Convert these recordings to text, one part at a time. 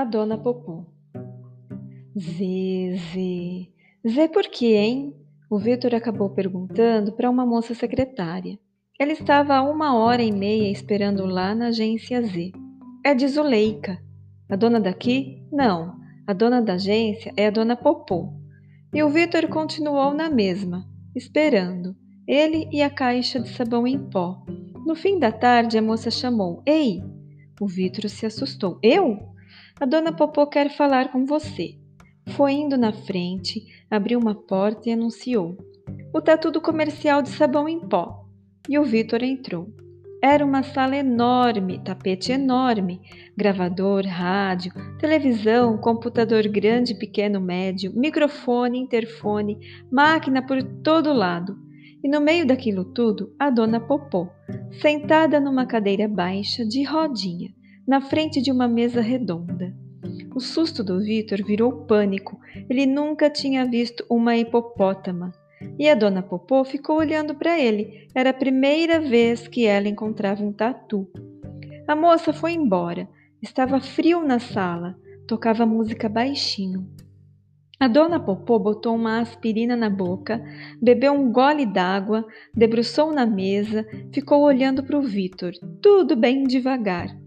A dona Popô. Zê, Zê. Zê por quê, hein? O Vitor acabou perguntando para uma moça secretária. Ele estava há uma hora e meia esperando lá na agência Z. É de Zuleika. A dona daqui? Não. A dona da agência é a dona Popô. E o Vitor continuou na mesma, esperando, ele e a caixa de sabão em pó. No fim da tarde, a moça chamou: Ei! O Vitor se assustou. Eu? A dona Popô quer falar com você. Foi indo na frente, abriu uma porta e anunciou: O Tatudo Comercial de Sabão em Pó. E o Vitor entrou. Era uma sala enorme, tapete enorme, gravador, rádio, televisão, computador grande, pequeno, médio, microfone, interfone, máquina por todo lado. E no meio daquilo tudo, a dona Popô, sentada numa cadeira baixa de rodinha, na frente de uma mesa redonda. O susto do Vitor virou pânico. Ele nunca tinha visto uma hipopótama. E a dona Popô ficou olhando para ele. Era a primeira vez que ela encontrava um tatu. A moça foi embora. Estava frio na sala. Tocava música baixinho. A dona Popô botou uma aspirina na boca, bebeu um gole d'água, debruçou na mesa, ficou olhando para o Vitor, tudo bem devagar.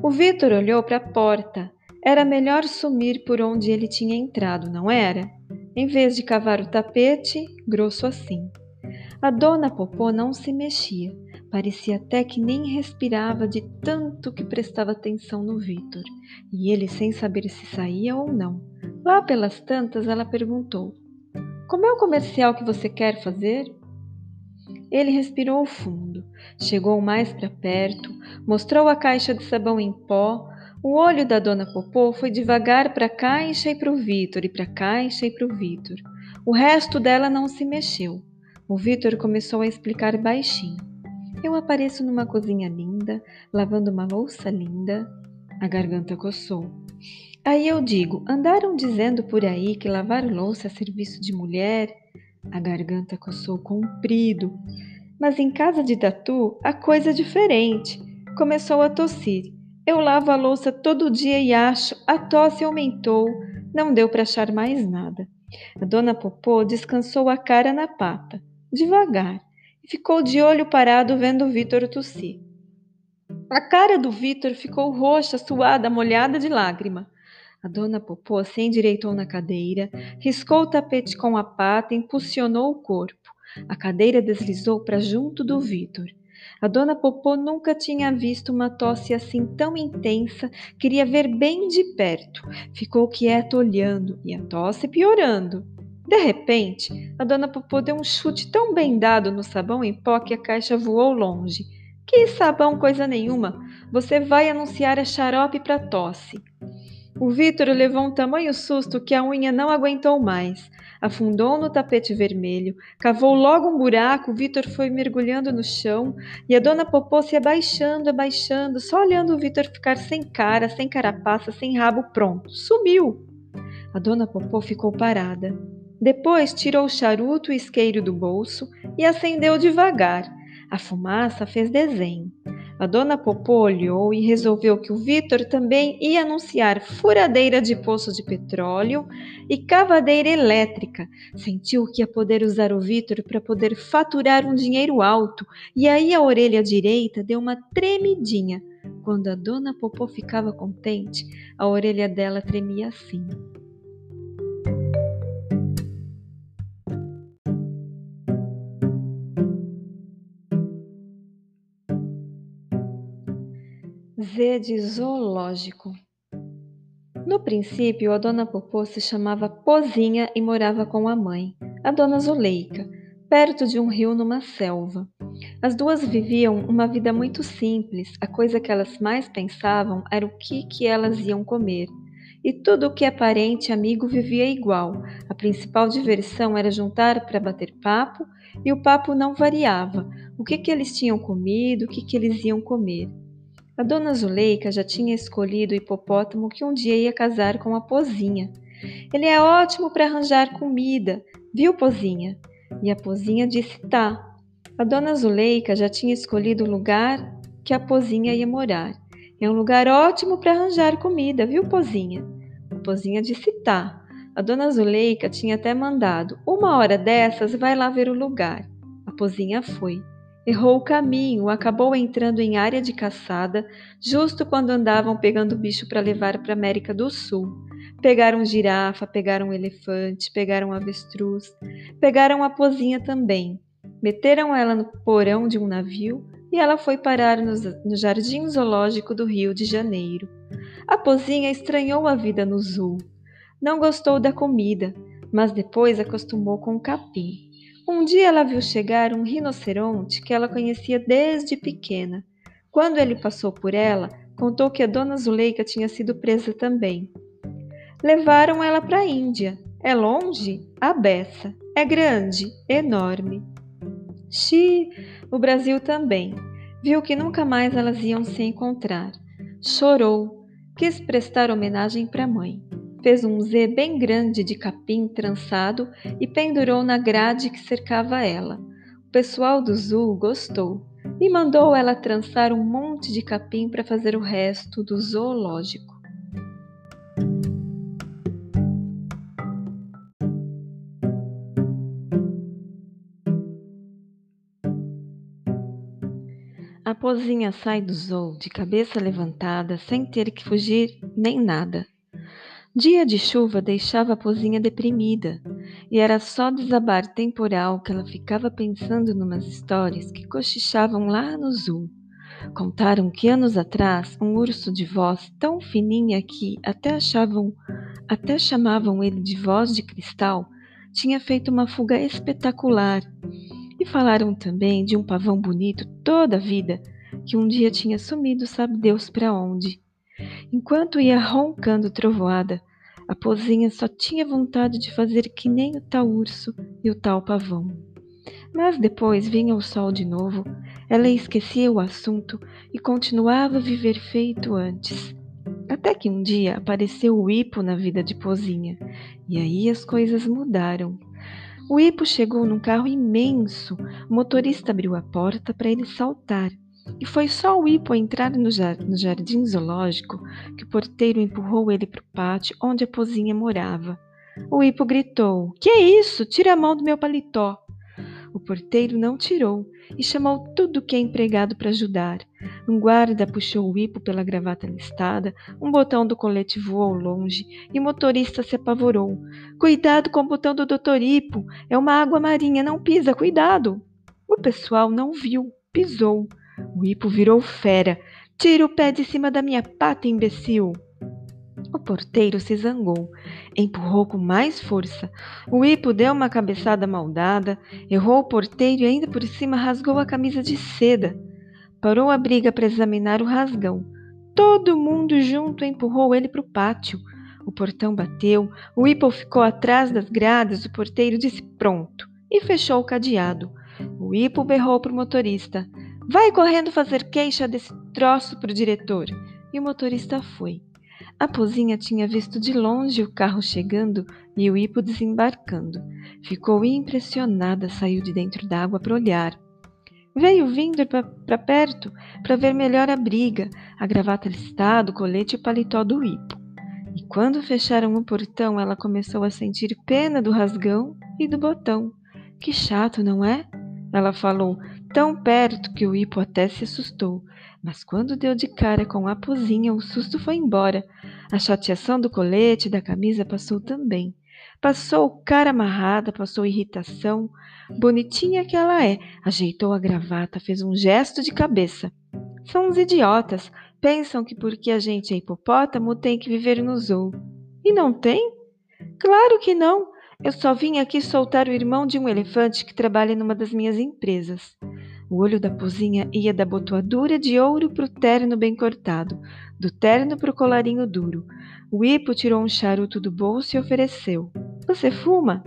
O Vitor olhou para a porta. Era melhor sumir por onde ele tinha entrado, não era? Em vez de cavar o tapete, grosso assim. A dona Popô não se mexia, parecia até que nem respirava de tanto que prestava atenção no Vitor, e ele sem saber se saía ou não. Lá pelas tantas, ela perguntou: Como é o comercial que você quer fazer? Ele respirou fundo, chegou mais para perto, mostrou a caixa de sabão em pó, o olho da dona Popô foi devagar para a caixa e para o Vitor, e para a caixa e para o Vitor. O resto dela não se mexeu. O Vitor começou a explicar baixinho. Eu apareço numa cozinha linda, lavando uma louça linda. A garganta coçou. Aí eu digo: andaram dizendo por aí que lavar louça é serviço de mulher? A garganta coçou comprido. Mas em casa de Tatu, a coisa é diferente. Começou a tossir. Eu lavo a louça todo dia e acho, a tosse aumentou, não deu para achar mais nada. A dona Popô descansou a cara na pata, devagar, e ficou de olho parado vendo Vitor tossir. A cara do Vitor ficou roxa, suada, molhada de lágrima. A dona Popô se endireitou na cadeira, riscou o tapete com a pata e impulsionou o corpo. A cadeira deslizou para junto do Vitor. A dona Popô nunca tinha visto uma tosse assim tão intensa, queria ver bem de perto. Ficou quieta olhando e a tosse piorando. De repente, a dona Popô deu um chute tão bem dado no sabão em pó que a caixa voou longe. Que sabão coisa nenhuma! Você vai anunciar a xarope para tosse. O Vitor levou um tamanho susto que a unha não aguentou mais afundou no tapete vermelho, cavou logo um buraco, Vitor foi mergulhando no chão e a dona Popô se abaixando, abaixando, só olhando o Vitor ficar sem cara, sem carapaça, sem rabo, pronto. Sumiu! A dona Popô ficou parada. Depois tirou o charuto e isqueiro do bolso e acendeu devagar. A fumaça fez desenho. A dona Popô olhou e resolveu que o Vitor também ia anunciar furadeira de poço de petróleo e cavadeira elétrica. Sentiu que ia poder usar o Vitor para poder faturar um dinheiro alto, e aí a orelha direita deu uma tremidinha. Quando a dona Popô ficava contente, a orelha dela tremia assim. Z de zoológico. No princípio, a dona Popô se chamava Pozinha e morava com a mãe, a dona Zuleika, perto de um rio numa selva. As duas viviam uma vida muito simples, a coisa que elas mais pensavam era o que, que elas iam comer. E tudo o que é parente e amigo vivia igual. A principal diversão era juntar para bater papo, e o papo não variava. O que, que eles tinham comido, o que, que eles iam comer. A dona Zuleika já tinha escolhido o hipopótamo que um dia ia casar com a Pozinha. Ele é ótimo para arranjar comida, viu, Pozinha? E a Pozinha disse tá. A dona Zuleika já tinha escolhido o lugar que a Pozinha ia morar. É um lugar ótimo para arranjar comida, viu, Pozinha? A Pozinha disse tá. A dona Zuleika tinha até mandado: uma hora dessas vai lá ver o lugar. A Pozinha foi. Errou o caminho, acabou entrando em área de caçada justo quando andavam pegando bicho para levar para América do Sul. Pegaram girafa, pegaram elefante, pegaram avestruz, pegaram a pozinha também. Meteram ela no porão de um navio e ela foi parar no, no Jardim Zoológico do Rio de Janeiro. A pozinha estranhou a vida no zoo. Não gostou da comida, mas depois acostumou com o capim. Um dia ela viu chegar um rinoceronte que ela conhecia desde pequena. Quando ele passou por ela, contou que a dona Zuleika tinha sido presa também. Levaram ela para a Índia. É longe? A beça. É grande? Enorme. Xi, o Brasil também. Viu que nunca mais elas iam se encontrar. Chorou. Quis prestar homenagem para a mãe. Fez um Z bem grande de capim trançado e pendurou na grade que cercava ela. O pessoal do zoo gostou e mandou ela trançar um monte de capim para fazer o resto do zoológico. A pozinha sai do zoo de cabeça levantada, sem ter que fugir nem nada. Dia de chuva deixava a pozinha deprimida, e era só desabar temporal que ela ficava pensando numas histórias que cochichavam lá no zoo. Contaram que anos atrás um urso de voz tão fininha que até achavam, até chamavam ele de voz de cristal, tinha feito uma fuga espetacular e falaram também de um pavão bonito toda a vida, que um dia tinha sumido, sabe Deus para onde. Enquanto ia roncando trovoada, a pozinha só tinha vontade de fazer que nem o tal urso e o tal pavão. Mas depois vinha o sol de novo, ela esquecia o assunto e continuava a viver feito antes. Até que um dia apareceu o hipo na vida de Pozinha, e aí as coisas mudaram. O hipo chegou num carro imenso. O motorista abriu a porta para ele saltar. E foi só o hipo entrar no, jardim zoológico que o porteiro empurrou ele para o pátio onde a pozinha morava. O hipo gritou: Que é isso? Tira a mão do meu paletó! O porteiro não tirou e chamou tudo que é empregado para ajudar. Um guarda puxou o hipo pela gravata listada, um botão do colete voou longe e o motorista se apavorou. Cuidado com o botão do doutor Hipo! É uma água marinha, não pisa, cuidado! O pessoal não viu, pisou. O hipo virou fera. Tira o pé de cima da minha pata, imbecil! O porteiro se zangou, empurrou com mais força. O hipo deu uma cabeçada maldada, errou o porteiro e ainda por cima rasgou a camisa de seda. Parou a briga para examinar o rasgão. Todo mundo junto empurrou ele para o pátio. O portão bateu, o hipo ficou atrás das grades, o porteiro disse pronto e fechou o cadeado. O hipo berrou para o motorista: Vai correndo fazer queixa desse troço para o diretor. E o motorista foi. A pozinha tinha visto de longe o carro chegando e o hipo desembarcando. Ficou impressionada, saiu de dentro d'água para olhar. Veio vindo para perto para ver melhor a briga, a gravata listada, o colete e o paletó do hipo. E quando fecharam o portão, ela começou a sentir pena do rasgão e do botão. Que chato, não é? Ela falou, tão perto que o hipo até se assustou. Mas quando deu de cara com a pozinha, o susto foi embora. A chateação do colete e da camisa passou também. Passou cara amarrada, passou irritação. Bonitinha que ela é, ajeitou a gravata, fez um gesto de cabeça. São uns idiotas. Pensam que porque a gente é hipopótamo tem que viver no zoo. E não tem? Claro que não. Eu só vim aqui soltar o irmão de um elefante que trabalha numa das minhas empresas. O olho da pozinha ia da botoadura de ouro para o terno bem cortado, do terno para o colarinho duro. O hipo tirou um charuto do bolso e ofereceu. Você fuma?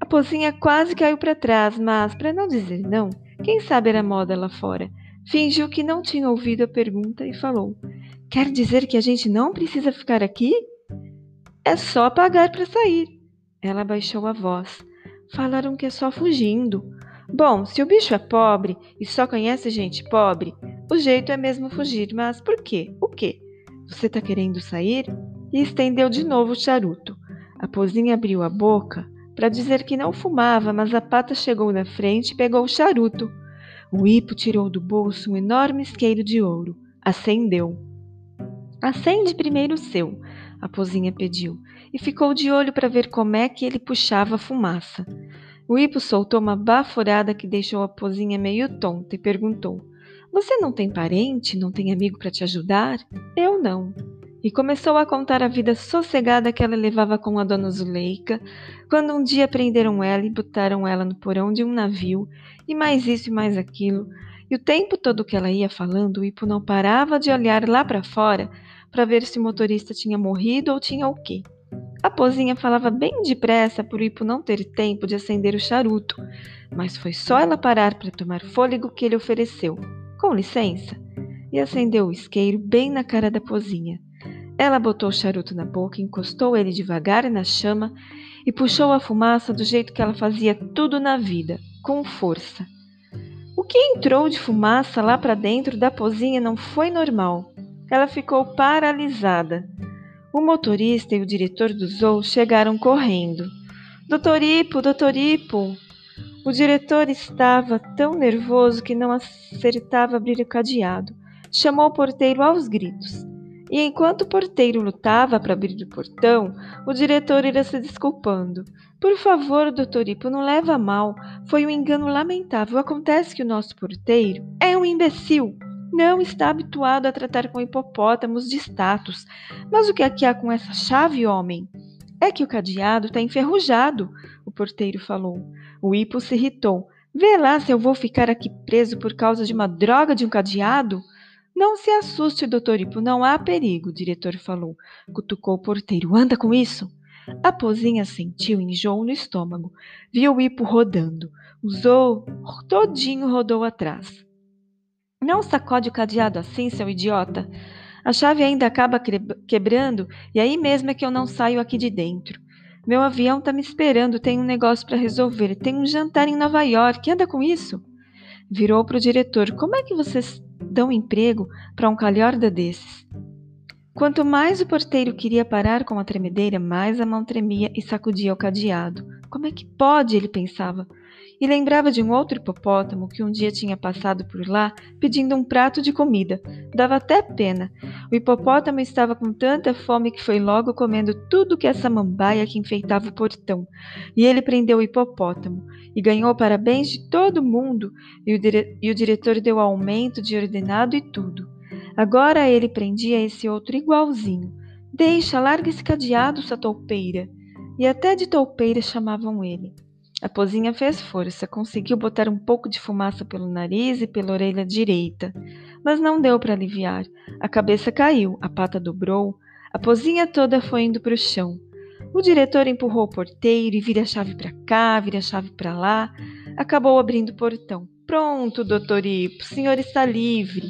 A pozinha quase caiu para trás, mas, para não dizer não, quem sabe era moda lá fora. Fingiu que não tinha ouvido a pergunta e falou: Quer dizer que a gente não precisa ficar aqui? É só pagar para sair. Ela baixou a voz. Falaram que é só fugindo. Bom, se o bicho é pobre e só conhece gente pobre, O jeito é mesmo fugir, mas por quê? O quê? Você tá querendo sair? E estendeu de novo o charuto. A pozinha abriu a boca para dizer que não fumava, mas a pata chegou na frente e pegou o charuto. O hipo tirou do bolso um enorme isqueiro de ouro. Acendeu. Acende primeiro o seu, a pozinha pediu, e ficou de olho para ver como é que ele puxava a fumaça. O hipo soltou uma baforada que deixou a pozinha meio tonta e perguntou: Você não tem parente, não tem amigo para te ajudar? Eu não. E começou a contar a vida sossegada que ela levava com a dona Zuleika, quando um dia prenderam ela e botaram ela no porão de um navio, e mais isso e mais aquilo. E o tempo todo que ela ia falando, o hipo não parava de olhar lá para fora para ver se o motorista tinha morrido ou tinha o quê. A pozinha falava bem depressa por Ipo não ter tempo de acender o charuto, mas foi só ela parar para tomar fôlego que ele ofereceu. Com licença. E acendeu o isqueiro bem na cara da pozinha. Ela botou o charuto na boca, encostou ele devagar na chama e puxou a fumaça do jeito que ela fazia tudo na vida, com força. O que entrou de fumaça lá para dentro da pozinha não foi normal. Ela ficou paralisada. O motorista e o diretor do zoo chegaram correndo. Doutor Ipo, doutor Ipo! O diretor estava tão nervoso que não acertava abrir o cadeado. Chamou o porteiro aos gritos. E enquanto o porteiro lutava para abrir o portão, o diretor ia se desculpando. Por favor, doutor Ipo, não leva a mal. Foi um engano lamentável. Acontece que o nosso porteiro é um imbecil não está habituado a tratar com hipopótamos de status. Mas o que é que há com essa chave, homem? É que o cadeado está enferrujado, o porteiro falou. O hipo se irritou. Vê lá se eu vou ficar aqui preso por causa de uma droga de um cadeado? Não se assuste, doutor Hipo, não há perigo, o diretor falou. Cutucou o porteiro. Anda com isso. A pozinha sentiu enjoo no estômago. Viu o hipo rodando. Usou, todinho rodou atrás. Não sacode o cadeado assim, seu idiota. A chave ainda acaba quebrando e aí mesmo é que eu não saio aqui de dentro. Meu avião tá me esperando, tem um negócio para resolver, tem um jantar em Nova York, anda com isso. Virou para o diretor: Como é que vocês dão emprego para um calhorda desses? Quanto mais o porteiro queria parar com a tremedeira, mais a mão tremia e sacudia o cadeado. Como é que pode? ele pensava e lembrava de um outro hipopótamo que um dia tinha passado por lá pedindo um prato de comida. Dava até pena. O hipopótamo estava com tanta fome que foi logo comendo tudo que essa mambaia que enfeitava o portão. E ele prendeu o hipopótamo e ganhou parabéns de todo mundo, e o, dire... e o diretor deu aumento de ordenado e tudo. Agora ele prendia esse outro igualzinho. Deixa, larga esse cadeado, sua toupeira. E até de toupeira chamavam ele. A pozinha fez força, conseguiu botar um pouco de fumaça pelo nariz e pela orelha direita, mas não deu para aliviar. A cabeça caiu, a pata dobrou, a pozinha toda foi indo para o chão. O diretor empurrou o porteiro e vira a chave para cá, vira a chave para lá. Acabou abrindo o portão. Pronto, doutor Ipo, o senhor está livre.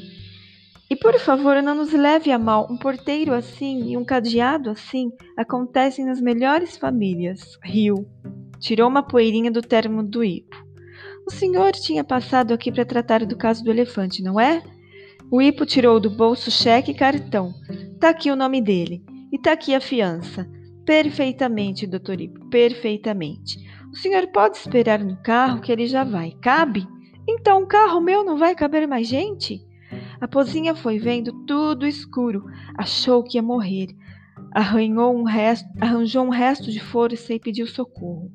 E por favor, não nos leve a mal. Um porteiro assim e um cadeado assim acontecem nas melhores famílias. Riu. Tirou uma poeirinha do termo do hipo. O senhor tinha passado aqui para tratar do caso do elefante, não é? O hipo tirou do bolso cheque e cartão. Tá aqui o nome dele. E tá aqui a fiança. Perfeitamente, doutor Hipo, perfeitamente. O senhor pode esperar no carro que ele já vai. Cabe? Então o carro meu não vai caber mais gente? A pozinha foi vendo tudo escuro, achou que ia morrer. Arranhou um resto, arranjou um resto de força e pediu socorro.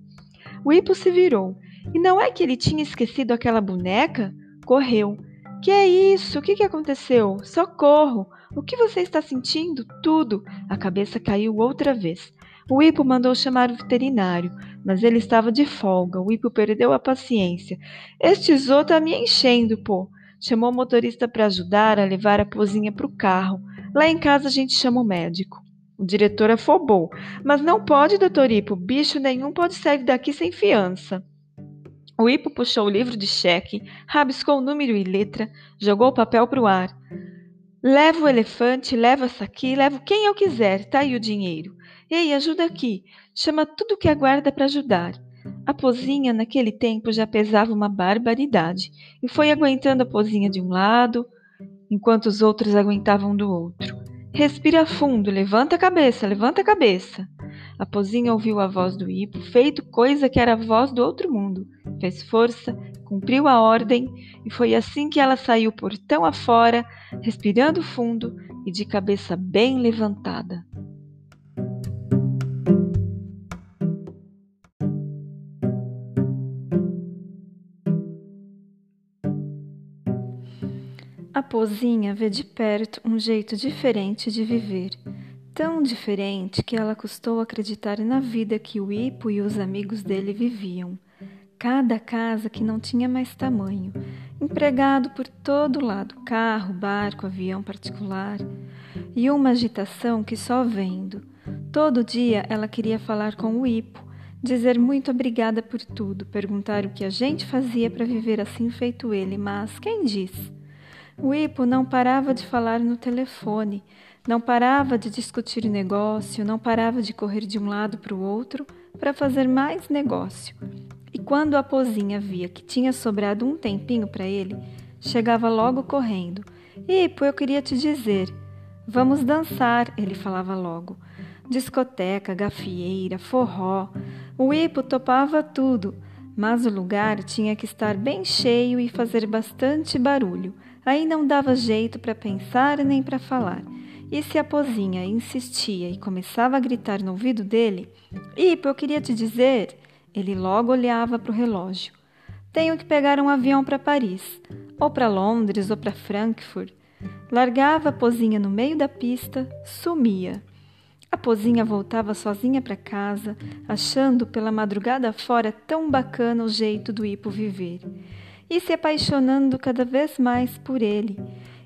O hipo se virou. E não é que ele tinha esquecido aquela boneca? Correu. Que é isso? O que, que aconteceu? Socorro! O que você está sentindo? Tudo! A cabeça caiu outra vez. O hipo mandou chamar o veterinário, mas ele estava de folga. O hipo perdeu a paciência. Este zoo tá me enchendo, pô. Chamou o motorista para ajudar a levar a pozinha para o carro. Lá em casa a gente chama o médico. O diretor afobou. Mas não pode, doutor Ipo. Bicho nenhum pode sair daqui sem fiança. O Ipo puxou o livro de cheque, rabiscou o número e letra, jogou o papel para o ar. Leva o elefante, leva essa aqui, levo quem eu quiser, tá aí o dinheiro. Ei, ajuda aqui. Chama tudo que aguarda para ajudar. A pozinha naquele tempo já pesava uma barbaridade e foi aguentando a pozinha de um lado enquanto os outros aguentavam do outro. Respira fundo, levanta a cabeça, levanta a cabeça. A pozinha ouviu a voz do hipo, feito coisa que era a voz do outro mundo. Fez força, cumpriu a ordem, e foi assim que ela saiu portão afora, respirando fundo e de cabeça bem levantada. A pozinha vê de perto um jeito diferente de viver tão diferente que ela custou acreditar na vida que o Ipo e os amigos dele viviam. Cada casa que não tinha mais tamanho, empregado por todo lado, carro, barco, avião particular, e uma agitação que só vendo. Todo dia ela queria falar com o Ipo, dizer muito obrigada por tudo, perguntar o que a gente fazia para viver assim feito ele, mas quem diz? O Ipo não parava de falar no telefone, não parava de discutir negócio, não parava de correr de um lado para o outro para fazer mais negócio. E quando a pozinha via que tinha sobrado um tempinho para ele, chegava logo correndo. Ipo, eu queria te dizer. Vamos dançar, ele falava logo. Discoteca, gafieira, forró. O Ipo topava tudo, mas o lugar tinha que estar bem cheio e fazer bastante barulho. Aí não dava jeito para pensar nem para falar. E se a pozinha insistia e começava a gritar no ouvido dele: Ipo, eu queria te dizer. Ele logo olhava para o relógio. Tenho que pegar um avião para Paris, ou para Londres, ou para Frankfurt. Largava a pozinha no meio da pista, sumia. A pozinha voltava sozinha para casa, achando pela madrugada fora tão bacana o jeito do Ipo viver, e se apaixonando cada vez mais por ele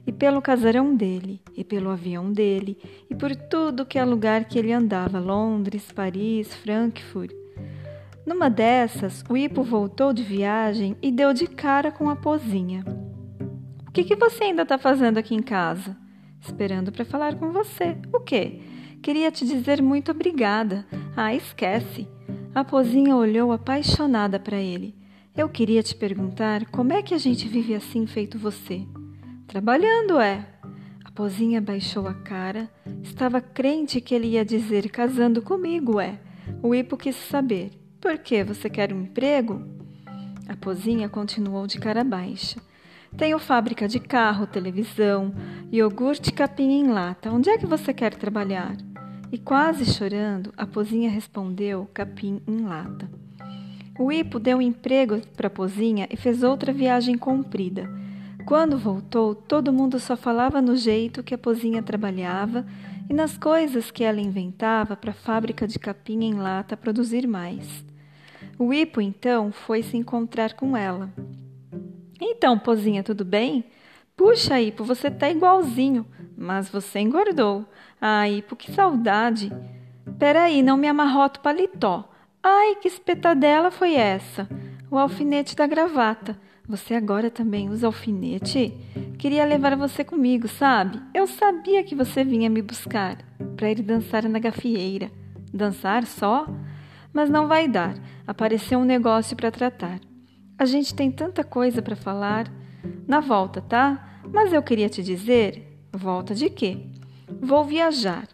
e pelo casarão dele, e pelo avião dele, e por tudo que é lugar que ele andava Londres, Paris, Frankfurt. Numa dessas, o Ipo voltou de viagem e deu de cara com a pozinha. O que, que você ainda está fazendo aqui em casa? Esperando para falar com você. O quê? Queria te dizer muito obrigada. Ah, esquece. A pozinha olhou apaixonada para ele. Eu queria te perguntar como é que a gente vive assim feito você. Trabalhando, é. A pozinha baixou a cara. Estava crente que ele ia dizer casando comigo, é. O Ipo quis saber. Por que você quer um emprego? A pozinha continuou de cara baixa. Tenho fábrica de carro, televisão, iogurte capim em lata. Onde é que você quer trabalhar? E quase chorando, a pozinha respondeu capim em lata. O Ipo deu emprego para pozinha e fez outra viagem comprida. Quando voltou, todo mundo só falava no jeito que a pozinha trabalhava e nas coisas que ela inventava para a fábrica de capim em lata produzir mais. O Ipo então foi se encontrar com ela. Então, pozinha, tudo bem? Puxa, Ipo, você tá igualzinho, mas você engordou. Ah, Ipo, que saudade. Peraí, não me amarrota o paletó. Ai, que espetadela foi essa? O alfinete da gravata. Você agora também usa alfinete? Queria levar você comigo, sabe? Eu sabia que você vinha me buscar para ir dançar na gafieira. Dançar só? Mas não vai dar. Apareceu um negócio para tratar. A gente tem tanta coisa para falar. Na volta, tá? Mas eu queria te dizer, volta de quê? Vou viajar,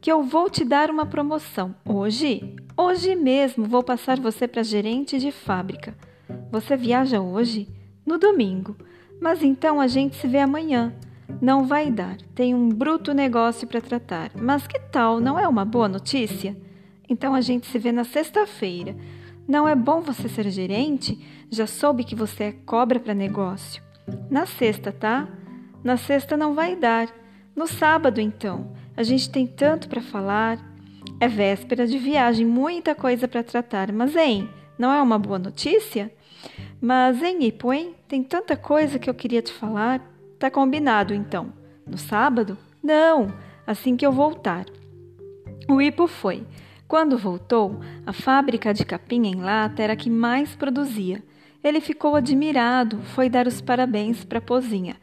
que eu vou te dar uma promoção. Hoje, hoje mesmo vou passar você para gerente de fábrica. Você viaja hoje? no domingo. Mas então a gente se vê amanhã. Não vai dar, tem um bruto negócio para tratar. Mas que tal? Não é uma boa notícia? Então a gente se vê na sexta-feira. Não é bom você ser gerente? Já soube que você é cobra para negócio. Na sexta, tá? Na sexta não vai dar. No sábado, então. A gente tem tanto para falar. É véspera de viagem, muita coisa para tratar. Mas, hein, não é uma boa notícia? Mas, hein, Ipo, hein? Tem tanta coisa que eu queria te falar. Tá combinado, então. No sábado? Não, assim que eu voltar. O Ipo foi. Quando voltou, a fábrica de capim em lata era a que mais produzia. Ele ficou admirado, foi dar os parabéns para a Pozinha.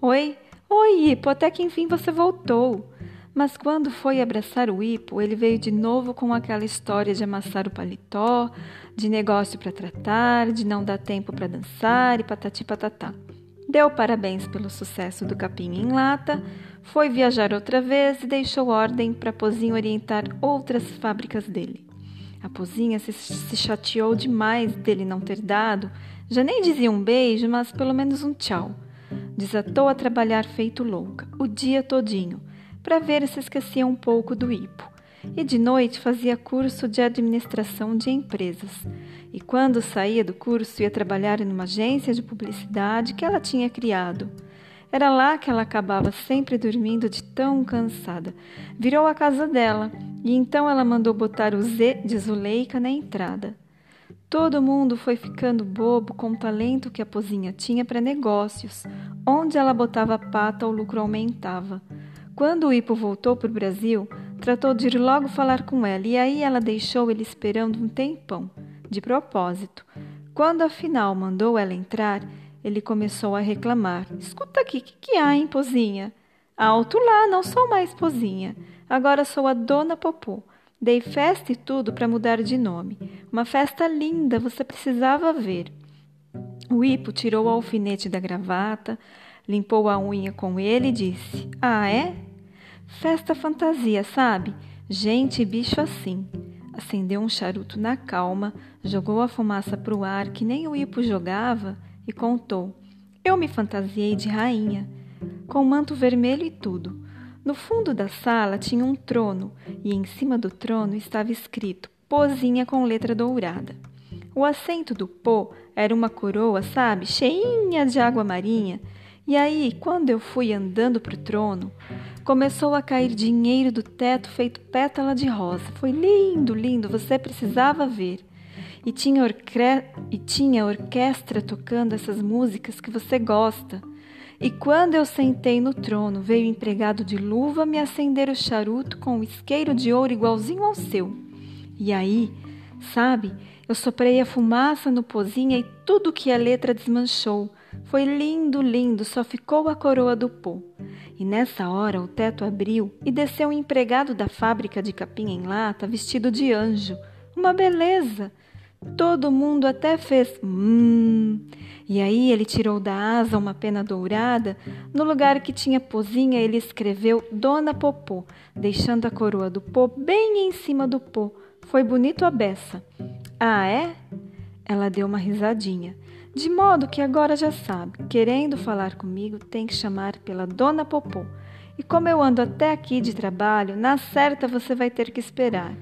Oi, oi, Ipo, até que enfim você voltou. Mas quando foi abraçar o Ipo, ele veio de novo com aquela história de amassar o paletó, de negócio para tratar, de não dar tempo para dançar e patati patatá. deu parabéns pelo sucesso do capim em lata, foi viajar outra vez e deixou ordem para Pozinho orientar outras fábricas dele. A Pozinha se, se chateou demais dele não ter dado, já nem dizia um beijo, mas pelo menos um tchau. Desatou a trabalhar feito louca, o dia todinho, para ver se esquecia um pouco do hipo. E de noite fazia curso de administração de empresas. E quando saía do curso ia trabalhar em uma agência de publicidade que ela tinha criado. Era lá que ela acabava sempre dormindo de tão cansada. Virou a casa dela e então ela mandou botar o Z de Zuleika na entrada. Todo mundo foi ficando bobo com o talento que a Pozinha tinha para negócios. Onde ela botava a pata, o lucro aumentava. Quando o Ipo voltou para o Brasil, tratou de ir logo falar com ela e aí ela deixou ele esperando um tempão, de propósito. Quando afinal mandou ela entrar, ele começou a reclamar. Escuta aqui, o que, que há, hein, Pozinha? Alto lá, não sou mais Pozinha. Agora sou a Dona Popô. Dei festa e tudo para mudar de nome. Uma festa linda, você precisava ver. O Ipo tirou o alfinete da gravata, limpou a unha com ele e disse: Ah, é? Festa fantasia, sabe? Gente e bicho assim. Acendeu um charuto na calma, jogou a fumaça para o ar que nem o Ipo jogava e contou: Eu me fantasiei de rainha, com manto vermelho e tudo. No fundo da sala tinha um trono e em cima do trono estava escrito Pozinha com letra dourada. O assento do pô era uma coroa, sabe, cheinha de água marinha. E aí, quando eu fui andando para o trono, começou a cair dinheiro do teto feito pétala de rosa. Foi lindo, lindo, você precisava ver. E tinha, e tinha orquestra tocando essas músicas que você gosta. E quando eu sentei no trono, veio empregado de luva me acender o charuto com um isqueiro de ouro igualzinho ao seu. E aí, sabe, eu soprei a fumaça no pozinha e tudo que a letra desmanchou. Foi lindo, lindo, só ficou a coroa do pô. E nessa hora o teto abriu e desceu um empregado da fábrica de capim em lata vestido de anjo. Uma beleza! Todo mundo até fez hum. E aí ele tirou da asa uma pena dourada. No lugar que tinha pozinha, ele escreveu Dona Popô, deixando a coroa do pô bem em cima do pô. Foi bonito a beça. Ah, é? Ela deu uma risadinha. De modo que agora já sabe, querendo falar comigo, tem que chamar pela Dona Popô. E como eu ando até aqui de trabalho, na certa você vai ter que esperar.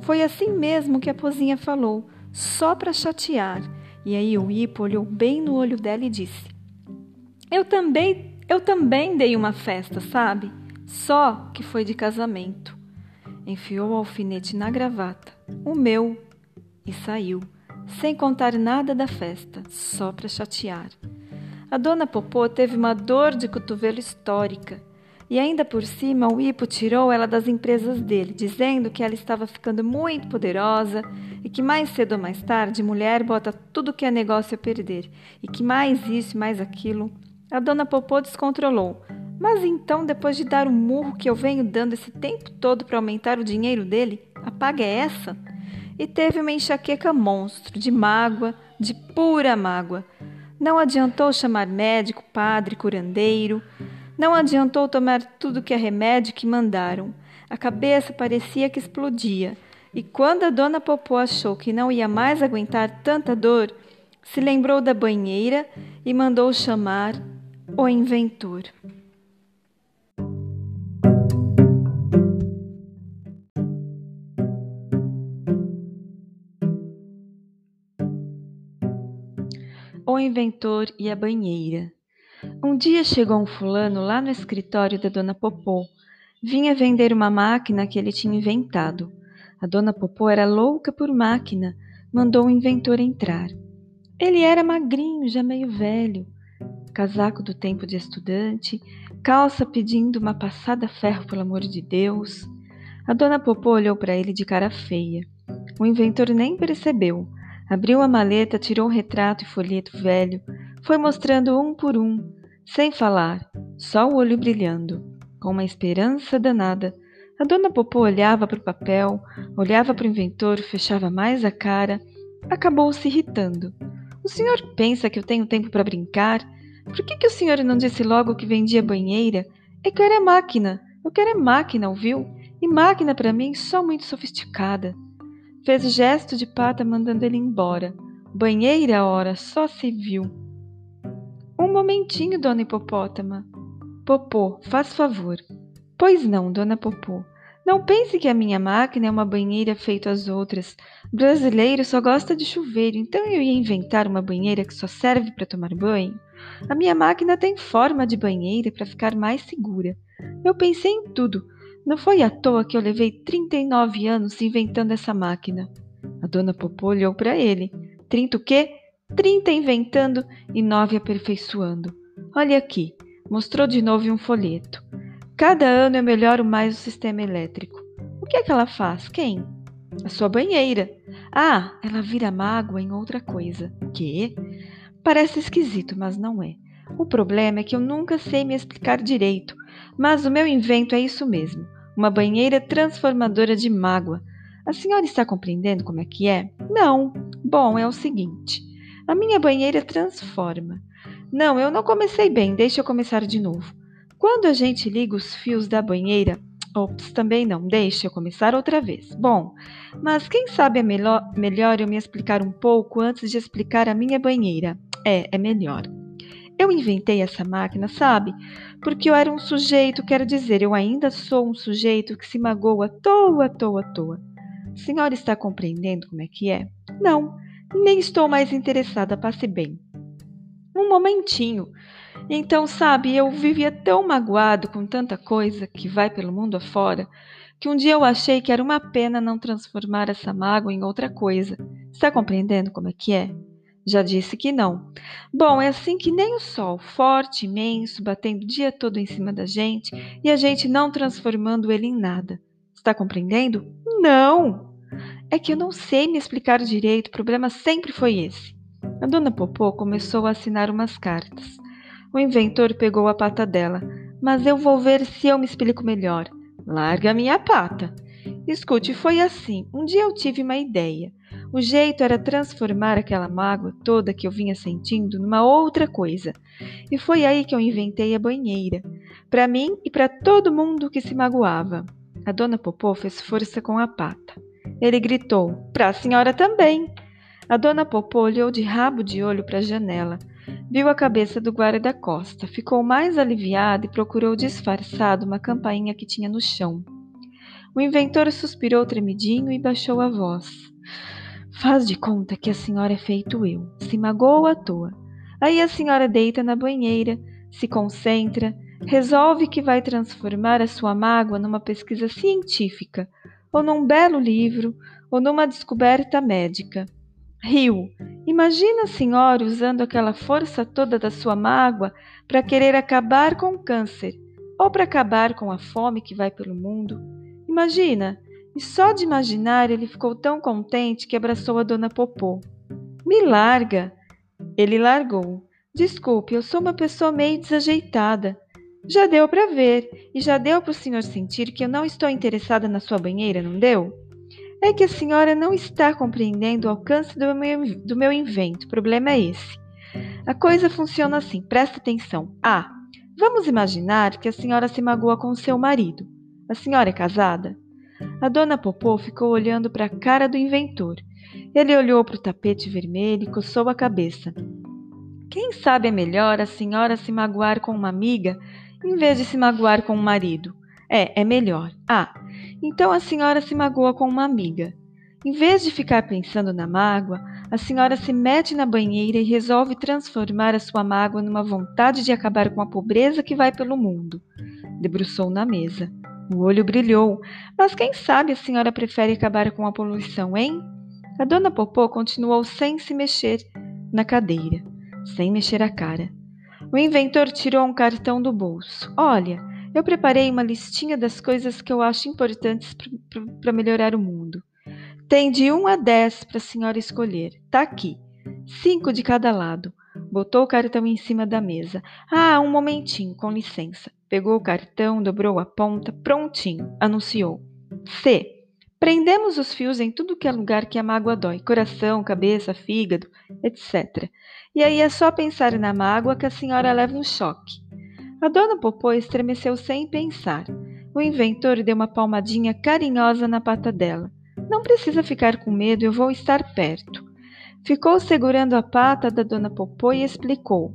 Foi assim mesmo que a pozinha falou, só para chatear. E aí o hipo olhou bem no olho dela e disse: Eu também, eu também dei uma festa, sabe? Só que foi de casamento. Enfiou o alfinete na gravata, o meu, e saiu, sem contar nada da festa, só para chatear. A dona Popô teve uma dor de cotovelo histórica e ainda por cima, o Ipo tirou ela das empresas dele, dizendo que ela estava ficando muito poderosa e que mais cedo ou mais tarde mulher bota tudo que é negócio a perder e que mais isso e mais aquilo. A dona Popô descontrolou. Mas então, depois de dar o murro que eu venho dando esse tempo todo para aumentar o dinheiro dele, a paga é essa? E teve uma enxaqueca monstro, de mágoa, de pura mágoa. Não adiantou chamar médico, padre, curandeiro. Não adiantou tomar tudo que é remédio que mandaram. A cabeça parecia que explodia. E quando a dona Popô achou que não ia mais aguentar tanta dor, se lembrou da banheira e mandou chamar o inventor. O inventor e a banheira. Um dia chegou um fulano lá no escritório da dona Popô. Vinha vender uma máquina que ele tinha inventado. A dona Popô era louca por máquina, mandou o inventor entrar. Ele era magrinho, já meio velho, casaco do tempo de estudante, calça pedindo uma passada ferro, pelo amor de Deus. A dona Popô olhou para ele de cara feia. O inventor nem percebeu. Abriu a maleta, tirou um retrato e folheto velho, foi mostrando um por um, sem falar, só o olho brilhando, com uma esperança danada. A dona Popô olhava para o papel, olhava para o inventor, fechava mais a cara, acabou se irritando. O senhor pensa que eu tenho tempo para brincar? Por que, que o senhor não disse logo que vendia banheira? É que eu era máquina. Eu quero é máquina, ouviu? E máquina para mim só muito sofisticada. Fez gesto de pata mandando ele embora. Banheira, ora, só se viu. Um momentinho, dona hipopótama. Popô, faz favor. Pois não, dona Popô. Não pense que a minha máquina é uma banheira feita às outras. Brasileiro só gosta de chuveiro, então eu ia inventar uma banheira que só serve para tomar banho. A minha máquina tem forma de banheira para ficar mais segura. Eu pensei em tudo. Não foi à toa que eu levei 39 anos inventando essa máquina. A dona Popô olhou para ele. Trinta o quê? Trinta inventando e nove aperfeiçoando. Olha aqui. Mostrou de novo um folheto. Cada ano eu melhoro mais o sistema elétrico. O que é que ela faz? Quem? A sua banheira. Ah, ela vira mágoa em outra coisa. Que? Parece esquisito, mas não é. O problema é que eu nunca sei me explicar direito, mas o meu invento é isso mesmo: uma banheira transformadora de mágoa. A senhora está compreendendo como é que é? Não. Bom, é o seguinte: a minha banheira transforma. Não, eu não comecei bem, deixa eu começar de novo. Quando a gente liga os fios da banheira, ops, também não, deixa eu começar outra vez. Bom, mas quem sabe é melhor, melhor eu me explicar um pouco antes de explicar a minha banheira. É, é melhor. Eu inventei essa máquina, sabe? Porque eu era um sujeito, quero dizer, eu ainda sou um sujeito que se magoa à toa, à toa, à toa. A senhora está compreendendo como é que é? Não, nem estou mais interessada, passe bem. Um momentinho. Então, sabe, eu vivia tão magoado com tanta coisa que vai pelo mundo afora, que um dia eu achei que era uma pena não transformar essa mágoa em outra coisa. Está compreendendo como é que é? Já disse que não. Bom, é assim que nem o sol, forte, imenso, batendo o dia todo em cima da gente e a gente não transformando ele em nada. Está compreendendo? Não! É que eu não sei me explicar direito, o problema sempre foi esse. A dona Popô começou a assinar umas cartas. O inventor pegou a pata dela. Mas eu vou ver se eu me explico melhor. Larga a minha pata. Escute, foi assim. Um dia eu tive uma ideia. O jeito era transformar aquela mágoa toda que eu vinha sentindo numa outra coisa. E foi aí que eu inventei a banheira. Para mim e para todo mundo que se magoava. A dona Popô fez força com a pata. Ele gritou: Para a senhora também. A dona Popô olhou de rabo de olho para a janela. Viu a cabeça do guarda-costa, ficou mais aliviado e procurou disfarçado uma campainha que tinha no chão. O inventor suspirou tremidinho e baixou a voz. Faz de conta que a senhora é feito eu, se magoa à toa. Aí a senhora deita na banheira, se concentra, resolve que vai transformar a sua mágoa numa pesquisa científica, ou num belo livro, ou numa descoberta médica. Riu. Imagina a senhora usando aquela força toda da sua mágoa para querer acabar com o câncer ou para acabar com a fome que vai pelo mundo. Imagina! E só de imaginar ele ficou tão contente que abraçou a dona Popô. Me larga! Ele largou. Desculpe, eu sou uma pessoa meio desajeitada. Já deu para ver, e já deu para o senhor sentir que eu não estou interessada na sua banheira, não deu? É que a senhora não está compreendendo o alcance do meu, do meu invento. O problema é esse. A coisa funciona assim, presta atenção. Ah, vamos imaginar que a senhora se magoa com seu marido. A senhora é casada? A dona Popô ficou olhando para a cara do inventor. Ele olhou para o tapete vermelho e coçou a cabeça. Quem sabe é melhor a senhora se magoar com uma amiga em vez de se magoar com um marido? É, é melhor. Ah, então a senhora se magoa com uma amiga. Em vez de ficar pensando na mágoa, a senhora se mete na banheira e resolve transformar a sua mágoa numa vontade de acabar com a pobreza que vai pelo mundo. Debruçou na mesa. O olho brilhou. Mas quem sabe a senhora prefere acabar com a poluição, hein? A dona Popô continuou sem se mexer na cadeira, sem mexer a cara. O inventor tirou um cartão do bolso. Olha, eu preparei uma listinha das coisas que eu acho importantes para melhorar o mundo. Tem de 1 a 10 para a senhora escolher. Tá aqui. Cinco de cada lado. Botou o cartão em cima da mesa. Ah, um momentinho, com licença. Pegou o cartão, dobrou a ponta. Prontinho, anunciou. C. Prendemos os fios em tudo que é lugar que a mágoa dói: coração, cabeça, fígado, etc. E aí é só pensar na mágoa que a senhora leva um choque. A dona Popô estremeceu sem pensar. O inventor deu uma palmadinha carinhosa na pata dela. Não precisa ficar com medo, eu vou estar perto. Ficou segurando a pata da dona Popô e explicou.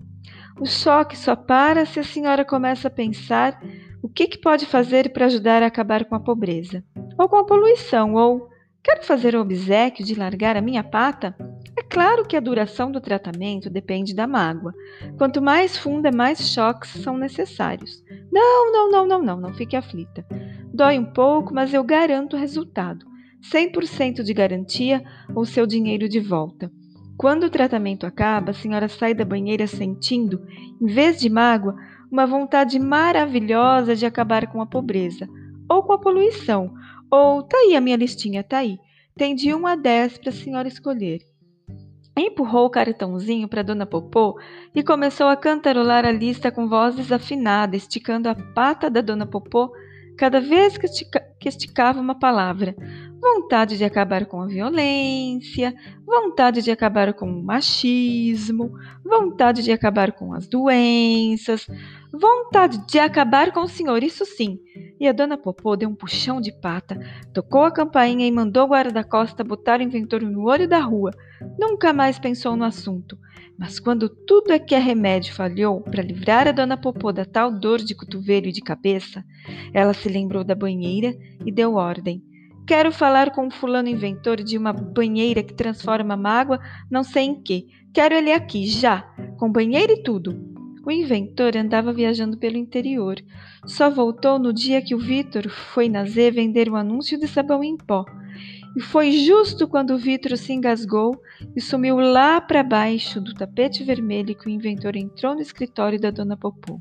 O choque só para se a senhora começa a pensar o que, que pode fazer para ajudar a acabar com a pobreza, ou com a poluição, ou quero fazer o obsequio de largar a minha pata? É claro que a duração do tratamento depende da mágoa. Quanto mais funda, mais choques são necessários. Não, não, não, não, não, não fique aflita. Dói um pouco, mas eu garanto o resultado. 100% de garantia ou seu dinheiro de volta. Quando o tratamento acaba, a senhora sai da banheira sentindo, em vez de mágoa, uma vontade maravilhosa de acabar com a pobreza, ou com a poluição, ou tá aí a minha listinha, tá aí. Tem de 1 a 10 para a senhora escolher. Empurrou o cartãozinho para Dona Popô e começou a cantarolar a lista com voz desafinada, esticando a pata da Dona Popô cada vez que, estica, que esticava uma palavra. Vontade de acabar com a violência, vontade de acabar com o machismo, vontade de acabar com as doenças, vontade de acabar com o senhor, isso sim. E a dona Popô deu um puxão de pata, tocou a campainha e mandou o guarda-costa botar o inventor no olho da rua. Nunca mais pensou no assunto. Mas quando tudo é que é remédio falhou para livrar a dona Popô da tal dor de cotovelo e de cabeça, ela se lembrou da banheira e deu ordem. Quero falar com o fulano inventor de uma banheira que transforma mágoa não sei em que. Quero ele aqui, já, com banheira e tudo. O inventor andava viajando pelo interior. Só voltou no dia que o Vitor foi na Z vender o um anúncio de sabão em pó e foi justo quando o vitro se engasgou e sumiu lá para baixo do tapete vermelho que o inventor entrou no escritório da dona Popô.